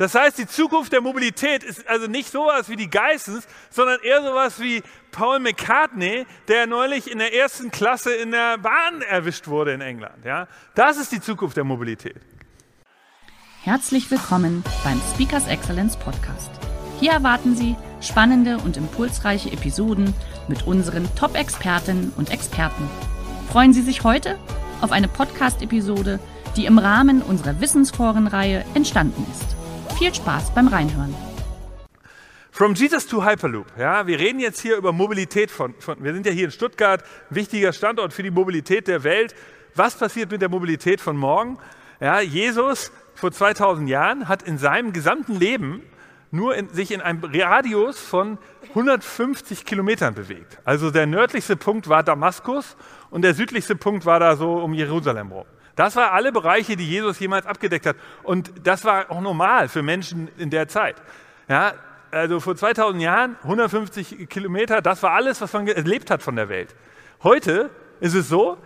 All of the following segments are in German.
Das heißt, die Zukunft der Mobilität ist also nicht sowas wie die Geissens, sondern eher sowas wie Paul McCartney, der neulich in der ersten Klasse in der Bahn erwischt wurde in England. Ja? Das ist die Zukunft der Mobilität. Herzlich willkommen beim Speakers Excellence Podcast. Hier erwarten Sie spannende und impulsreiche Episoden mit unseren Top-Expertinnen und Experten. Freuen Sie sich heute auf eine Podcast-Episode, die im Rahmen unserer Wissensforenreihe entstanden ist. Viel Spaß beim Reinhören. From Jesus to Hyperloop. Ja, wir reden jetzt hier über Mobilität von, von, wir sind ja hier in Stuttgart, wichtiger Standort für die Mobilität der Welt. Was passiert mit der Mobilität von morgen? Ja, Jesus vor 2000 Jahren hat in seinem gesamten Leben nur in, sich in einem Radius von 150 Kilometern bewegt. Also der nördlichste Punkt war Damaskus und der südlichste Punkt war da so um Jerusalem rum. Das waren alle Bereiche, die Jesus jemals abgedeckt hat. Und das war auch normal für Menschen in der Zeit. Ja, also vor 2000 Jahren, 150 Kilometer, das war alles, was man erlebt hat von der Welt. Heute ist es so,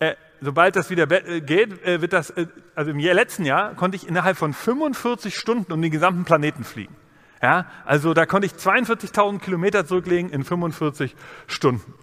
äh, sobald das wieder äh, geht, äh, wird das, äh, also im letzten Jahr konnte ich innerhalb von 45 Stunden um den gesamten Planeten fliegen. Ja, also da konnte ich 42.000 Kilometer zurücklegen in 45 Stunden.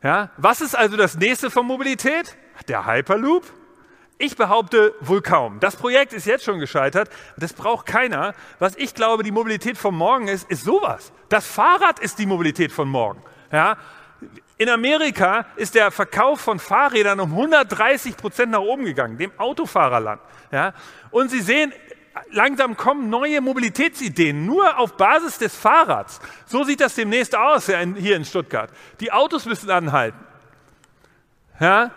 Ja, was ist also das nächste von Mobilität? Der Hyperloop? Ich behaupte wohl kaum. Das Projekt ist jetzt schon gescheitert. Das braucht keiner. Was ich glaube, die Mobilität von morgen ist, ist sowas. Das Fahrrad ist die Mobilität von morgen. Ja? In Amerika ist der Verkauf von Fahrrädern um 130 Prozent nach oben gegangen, dem Autofahrerland. Ja? Und Sie sehen, langsam kommen neue Mobilitätsideen, nur auf Basis des Fahrrads. So sieht das demnächst aus hier in Stuttgart. Die Autos müssen anhalten. Ja?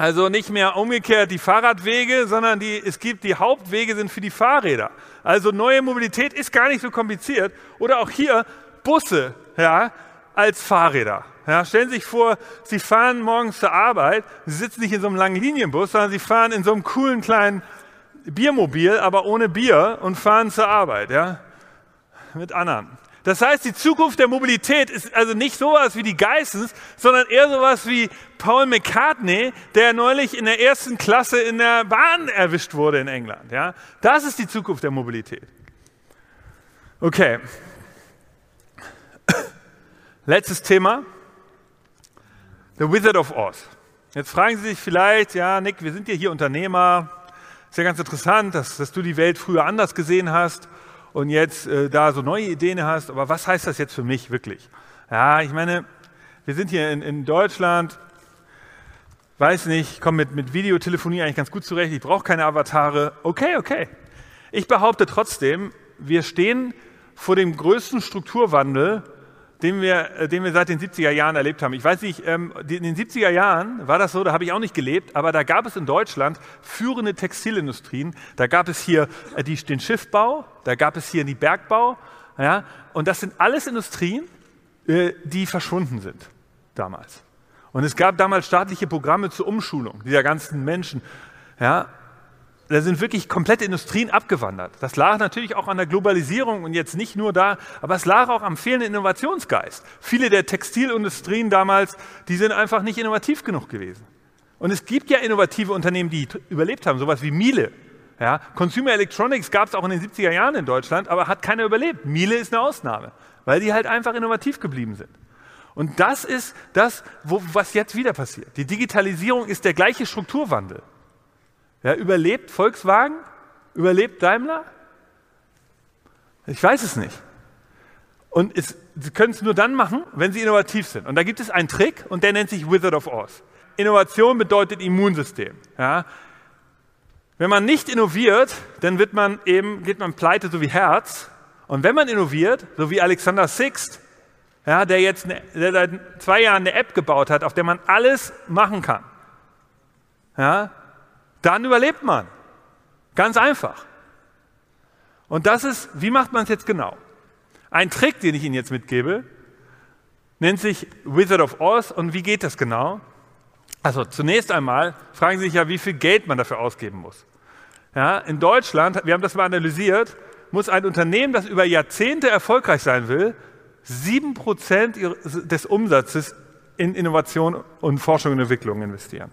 Also nicht mehr umgekehrt die Fahrradwege, sondern die, es gibt die Hauptwege sind für die Fahrräder. Also neue Mobilität ist gar nicht so kompliziert. Oder auch hier Busse ja, als Fahrräder. Ja, stellen Sie sich vor, Sie fahren morgens zur Arbeit, Sie sitzen nicht in so einem langen Linienbus, sondern Sie fahren in so einem coolen kleinen Biermobil, aber ohne Bier und fahren zur Arbeit, ja, mit anderen. Das heißt, die Zukunft der Mobilität ist also nicht sowas wie die Geissens, sondern eher sowas wie Paul McCartney, der neulich in der ersten Klasse in der Bahn erwischt wurde in England. Ja? Das ist die Zukunft der Mobilität. Okay. Letztes Thema. The Wizard of Oz. Jetzt fragen Sie sich vielleicht, ja, Nick, wir sind ja hier Unternehmer. Ist ja ganz interessant, dass, dass du die Welt früher anders gesehen hast und jetzt äh, da so neue Ideen hast, aber was heißt das jetzt für mich wirklich? Ja, ich meine, wir sind hier in, in Deutschland, weiß nicht, ich komme mit, mit Videotelefonie eigentlich ganz gut zurecht, ich brauche keine Avatare. Okay, okay. Ich behaupte trotzdem, wir stehen vor dem größten Strukturwandel den wir, äh, den wir seit den 70er Jahren erlebt haben. Ich weiß nicht, ähm, in den 70er Jahren war das so, da habe ich auch nicht gelebt, aber da gab es in Deutschland führende Textilindustrien. Da gab es hier äh, die, den Schiffbau, da gab es hier den Bergbau. Ja, und das sind alles Industrien, äh, die verschwunden sind damals. Und es gab damals staatliche Programme zur Umschulung dieser ganzen Menschen. Ja, da sind wirklich komplette Industrien abgewandert. Das lag natürlich auch an der Globalisierung und jetzt nicht nur da, aber es lag auch am fehlenden Innovationsgeist. Viele der Textilindustrien damals, die sind einfach nicht innovativ genug gewesen. Und es gibt ja innovative Unternehmen, die überlebt haben, sowas wie Miele. Ja, Consumer Electronics gab es auch in den 70er Jahren in Deutschland, aber hat keiner überlebt. Miele ist eine Ausnahme, weil die halt einfach innovativ geblieben sind. Und das ist das, wo, was jetzt wieder passiert. Die Digitalisierung ist der gleiche Strukturwandel. Ja, überlebt Volkswagen? Überlebt Daimler? Ich weiß es nicht. Und es, sie können es nur dann machen, wenn sie innovativ sind. Und da gibt es einen Trick und der nennt sich Wizard of Oz. Innovation bedeutet Immunsystem. Ja? Wenn man nicht innoviert, dann wird man eben, geht man pleite, so wie Herz. Und wenn man innoviert, so wie Alexander Sixt, ja, der jetzt eine, der seit zwei Jahren eine App gebaut hat, auf der man alles machen kann, ja, dann überlebt man. Ganz einfach. Und das ist, wie macht man es jetzt genau? Ein Trick, den ich Ihnen jetzt mitgebe, nennt sich Wizard of Oz. Und wie geht das genau? Also zunächst einmal fragen Sie sich ja, wie viel Geld man dafür ausgeben muss. Ja, in Deutschland, wir haben das mal analysiert, muss ein Unternehmen, das über Jahrzehnte erfolgreich sein will, sieben Prozent des Umsatzes in Innovation und Forschung und Entwicklung investieren.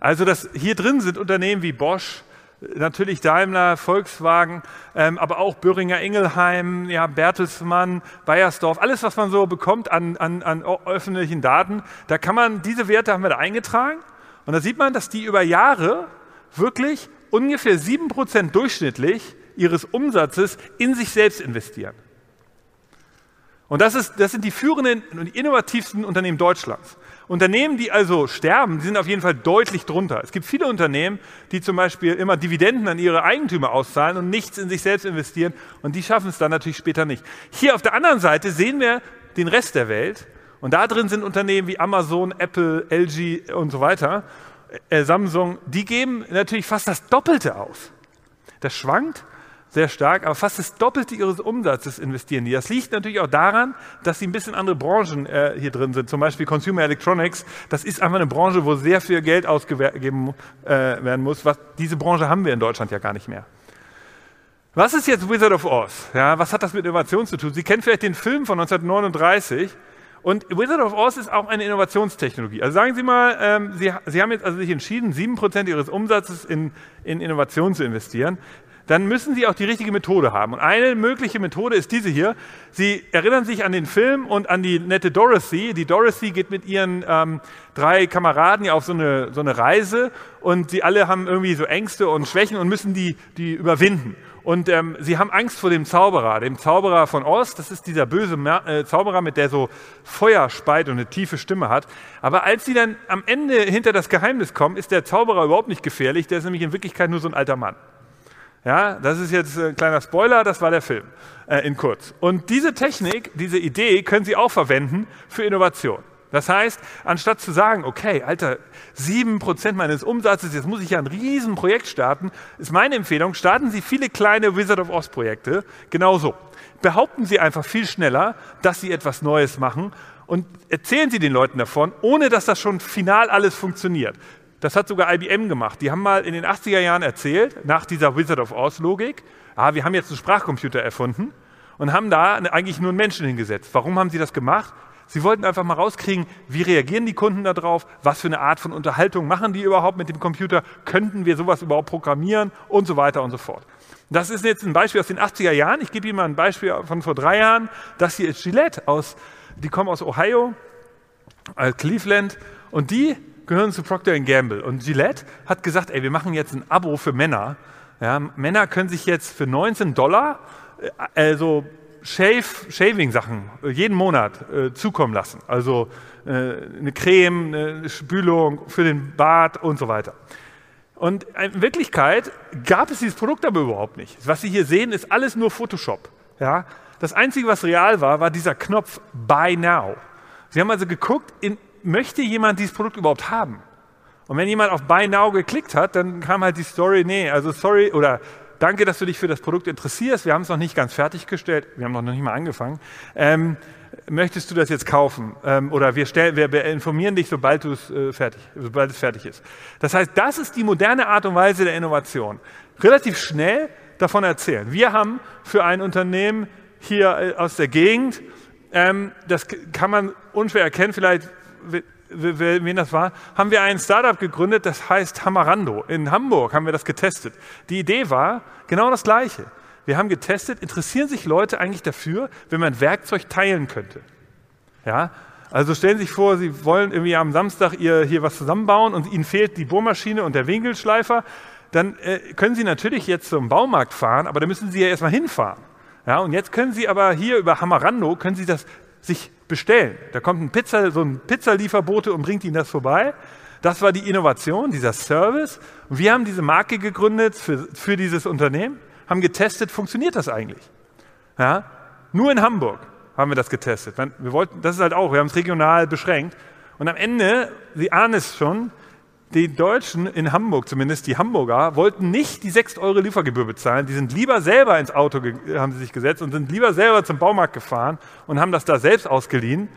Also das, hier drin sind Unternehmen wie Bosch, natürlich Daimler, Volkswagen, ähm, aber auch Böhringer Ingelheim, ja, Bertelsmann, Bayersdorf, alles, was man so bekommt an, an, an öffentlichen Daten, da kann man, diese Werte haben wir da eingetragen und da sieht man, dass die über Jahre wirklich ungefähr sieben Prozent durchschnittlich ihres Umsatzes in sich selbst investieren. Und das, ist, das sind die führenden und innovativsten Unternehmen Deutschlands. Unternehmen, die also sterben, die sind auf jeden Fall deutlich drunter. Es gibt viele Unternehmen, die zum Beispiel immer Dividenden an ihre Eigentümer auszahlen und nichts in sich selbst investieren und die schaffen es dann natürlich später nicht. Hier auf der anderen Seite sehen wir den Rest der Welt und da drin sind Unternehmen wie Amazon, Apple, LG und so weiter, äh, Samsung, die geben natürlich fast das Doppelte aus. Das schwankt sehr stark, aber fast das Doppelte ihres Umsatzes investieren die. Das liegt natürlich auch daran, dass sie ein bisschen andere Branchen äh, hier drin sind. Zum Beispiel Consumer Electronics. Das ist einfach eine Branche, wo sehr viel Geld ausgegeben äh, werden muss. Was, diese Branche haben wir in Deutschland ja gar nicht mehr. Was ist jetzt Wizard of Oz? Ja, was hat das mit Innovation zu tun? Sie kennen vielleicht den Film von 1939. Und Wizard of Oz ist auch eine Innovationstechnologie. Also sagen Sie mal, ähm, Sie, Sie, haben jetzt also sich entschieden, 7% Ihres Umsatzes in, in Innovation zu investieren dann müssen Sie auch die richtige Methode haben. Und eine mögliche Methode ist diese hier. Sie erinnern sich an den Film und an die nette Dorothy. Die Dorothy geht mit ihren ähm, drei Kameraden ja auf so eine, so eine Reise und sie alle haben irgendwie so Ängste und Schwächen und müssen die, die überwinden. Und ähm, sie haben Angst vor dem Zauberer, dem Zauberer von Oz. Das ist dieser böse äh, Zauberer, mit der so Feuer speit und eine tiefe Stimme hat. Aber als sie dann am Ende hinter das Geheimnis kommen, ist der Zauberer überhaupt nicht gefährlich. Der ist nämlich in Wirklichkeit nur so ein alter Mann. Ja, das ist jetzt ein kleiner Spoiler, das war der Film äh, in kurz. Und diese Technik, diese Idee können Sie auch verwenden für Innovation. Das heißt, anstatt zu sagen, okay, Alter, sieben Prozent meines Umsatzes, jetzt muss ich ja ein Riesenprojekt starten, ist meine Empfehlung, starten Sie viele kleine Wizard of Oz Projekte, genauso. Behaupten Sie einfach viel schneller, dass Sie etwas Neues machen und erzählen Sie den Leuten davon, ohne dass das schon final alles funktioniert. Das hat sogar IBM gemacht. Die haben mal in den 80er Jahren erzählt, nach dieser Wizard of Oz-Logik, ah, wir haben jetzt einen Sprachcomputer erfunden und haben da eigentlich nur einen Menschen hingesetzt. Warum haben sie das gemacht? Sie wollten einfach mal rauskriegen, wie reagieren die Kunden darauf, was für eine Art von Unterhaltung machen die überhaupt mit dem Computer, könnten wir sowas überhaupt programmieren und so weiter und so fort. Das ist jetzt ein Beispiel aus den 80er Jahren. Ich gebe Ihnen mal ein Beispiel von vor drei Jahren. Das hier ist Gillette, aus, die kommen aus Ohio, aus Cleveland und die gehören zu Procter Gamble. Und Gillette hat gesagt, ey, wir machen jetzt ein Abo für Männer. Ja, Männer können sich jetzt für 19 Dollar äh, also Shave, Shaving-Sachen äh, jeden Monat äh, zukommen lassen. Also äh, eine Creme, eine Spülung für den Bart und so weiter. Und in Wirklichkeit gab es dieses Produkt aber überhaupt nicht. Was Sie hier sehen, ist alles nur Photoshop. Ja? Das Einzige, was real war, war dieser Knopf Buy Now. Sie haben also geguckt, in möchte jemand dieses Produkt überhaupt haben? Und wenn jemand auf Buy Now geklickt hat, dann kam halt die Story, nee, also sorry, oder danke, dass du dich für das Produkt interessierst, wir haben es noch nicht ganz fertiggestellt, wir haben noch nicht mal angefangen. Ähm, möchtest du das jetzt kaufen? Ähm, oder wir, stellen, wir, wir, informieren dich, sobald, äh, fertig, sobald es fertig ist. Das heißt, das ist die moderne Art und Weise der Innovation. Relativ schnell davon erzählen. Wir haben für ein Unternehmen hier äh, aus der Gegend, ähm, das kann man unschwer erkennen, vielleicht wen das war, haben wir ein Startup gegründet, das heißt Hamarando. In Hamburg haben wir das getestet. Die Idee war genau das Gleiche. Wir haben getestet, interessieren sich Leute eigentlich dafür, wenn man Werkzeug teilen könnte? Ja, also stellen Sie sich vor, Sie wollen irgendwie am Samstag ihr hier was zusammenbauen und Ihnen fehlt die Bohrmaschine und der Winkelschleifer. Dann äh, können Sie natürlich jetzt zum Baumarkt fahren, aber da müssen Sie ja erstmal hinfahren. Ja, und jetzt können Sie aber hier über Hamarando, können Sie das sich bestellen. Da kommt ein Pizza, so ein Pizzalieferbote und bringt ihnen das vorbei. Das war die Innovation, dieser Service. Und wir haben diese Marke gegründet für, für dieses Unternehmen, haben getestet, funktioniert das eigentlich? Ja? Nur in Hamburg haben wir das getestet. Wir wollten, das ist halt auch, wir haben es regional beschränkt. Und am Ende, Sie ahnen es schon, die Deutschen in Hamburg zumindest, die Hamburger, wollten nicht die 6 Euro Liefergebühr bezahlen. Die sind lieber selber ins Auto, haben sie sich gesetzt und sind lieber selber zum Baumarkt gefahren und haben das da selbst ausgeliehen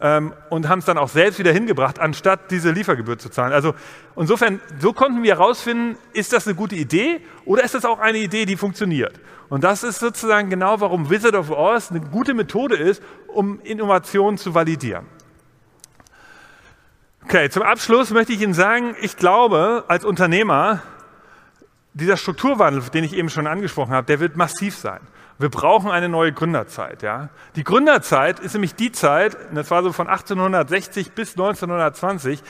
ähm, und haben es dann auch selbst wieder hingebracht, anstatt diese Liefergebühr zu zahlen. Also insofern, so konnten wir herausfinden, ist das eine gute Idee oder ist das auch eine Idee, die funktioniert? Und das ist sozusagen genau, warum Wizard of Oz eine gute Methode ist, um Innovationen zu validieren. Okay, zum Abschluss möchte ich Ihnen sagen, ich glaube, als Unternehmer, dieser Strukturwandel, den ich eben schon angesprochen habe, der wird massiv sein. Wir brauchen eine neue Gründerzeit. Ja? Die Gründerzeit ist nämlich die Zeit, das war so von 1860 bis 1920,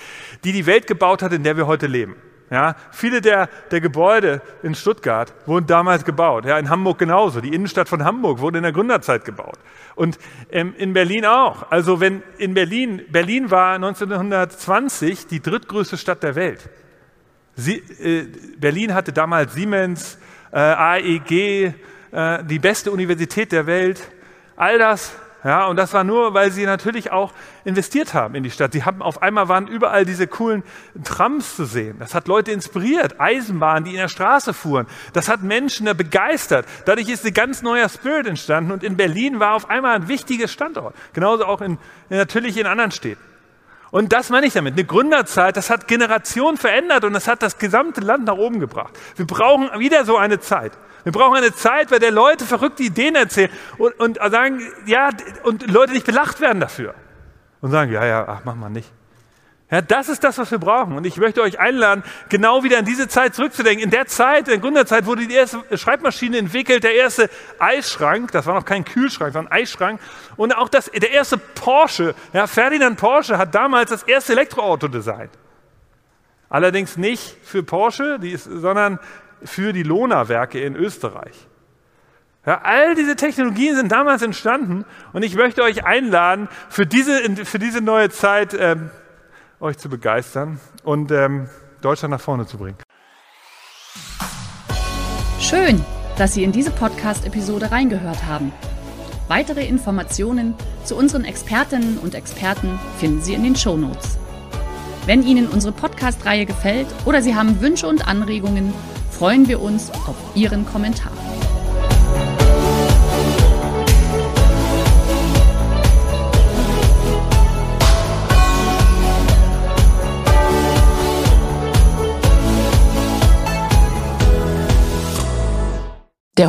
die die Welt gebaut hat, in der wir heute leben. Ja, viele der, der Gebäude in Stuttgart wurden damals gebaut. Ja, in Hamburg genauso. Die Innenstadt von Hamburg wurde in der Gründerzeit gebaut. Und ähm, in Berlin auch. Also wenn in Berlin, Berlin war 1920 die drittgrößte Stadt der Welt. Sie, äh, Berlin hatte damals Siemens, äh, AEG, äh, die beste Universität der Welt. All das ja, und das war nur, weil sie natürlich auch investiert haben in die Stadt. Sie haben auf einmal waren überall diese coolen Trams zu sehen. Das hat Leute inspiriert, Eisenbahnen, die in der Straße fuhren. Das hat Menschen begeistert. Dadurch ist ein ganz neuer Spirit entstanden und in Berlin war auf einmal ein wichtiger Standort. Genauso auch in, natürlich in anderen Städten. Und das meine ich damit. Eine Gründerzeit, das hat Generationen verändert und das hat das gesamte Land nach oben gebracht. Wir brauchen wieder so eine Zeit. Wir brauchen eine Zeit, bei der Leute verrückte Ideen erzählen und, und sagen, ja, und Leute nicht belacht werden dafür. Und sagen, ja, ja, ach, mach mal nicht. Ja, das ist das, was wir brauchen. Und ich möchte euch einladen, genau wieder an diese Zeit zurückzudenken. In der Zeit, in der Gründerzeit, wurde die erste Schreibmaschine entwickelt, der erste Eisschrank, das war noch kein Kühlschrank, sondern Eisschrank. Und auch das, der erste Porsche, ja, Ferdinand Porsche hat damals das erste Elektroauto designt. Allerdings nicht für Porsche, ist, sondern für die Lohnerwerke in Österreich. Ja, all diese Technologien sind damals entstanden und ich möchte euch einladen, für diese, für diese neue Zeit ähm, euch zu begeistern und ähm, Deutschland nach vorne zu bringen. Schön, dass Sie in diese Podcast-Episode reingehört haben. Weitere Informationen zu unseren Expertinnen und Experten finden Sie in den Show Notes. Wenn Ihnen unsere Podcast-Reihe gefällt oder Sie haben Wünsche und Anregungen, freuen wir uns auf Ihren Kommentar.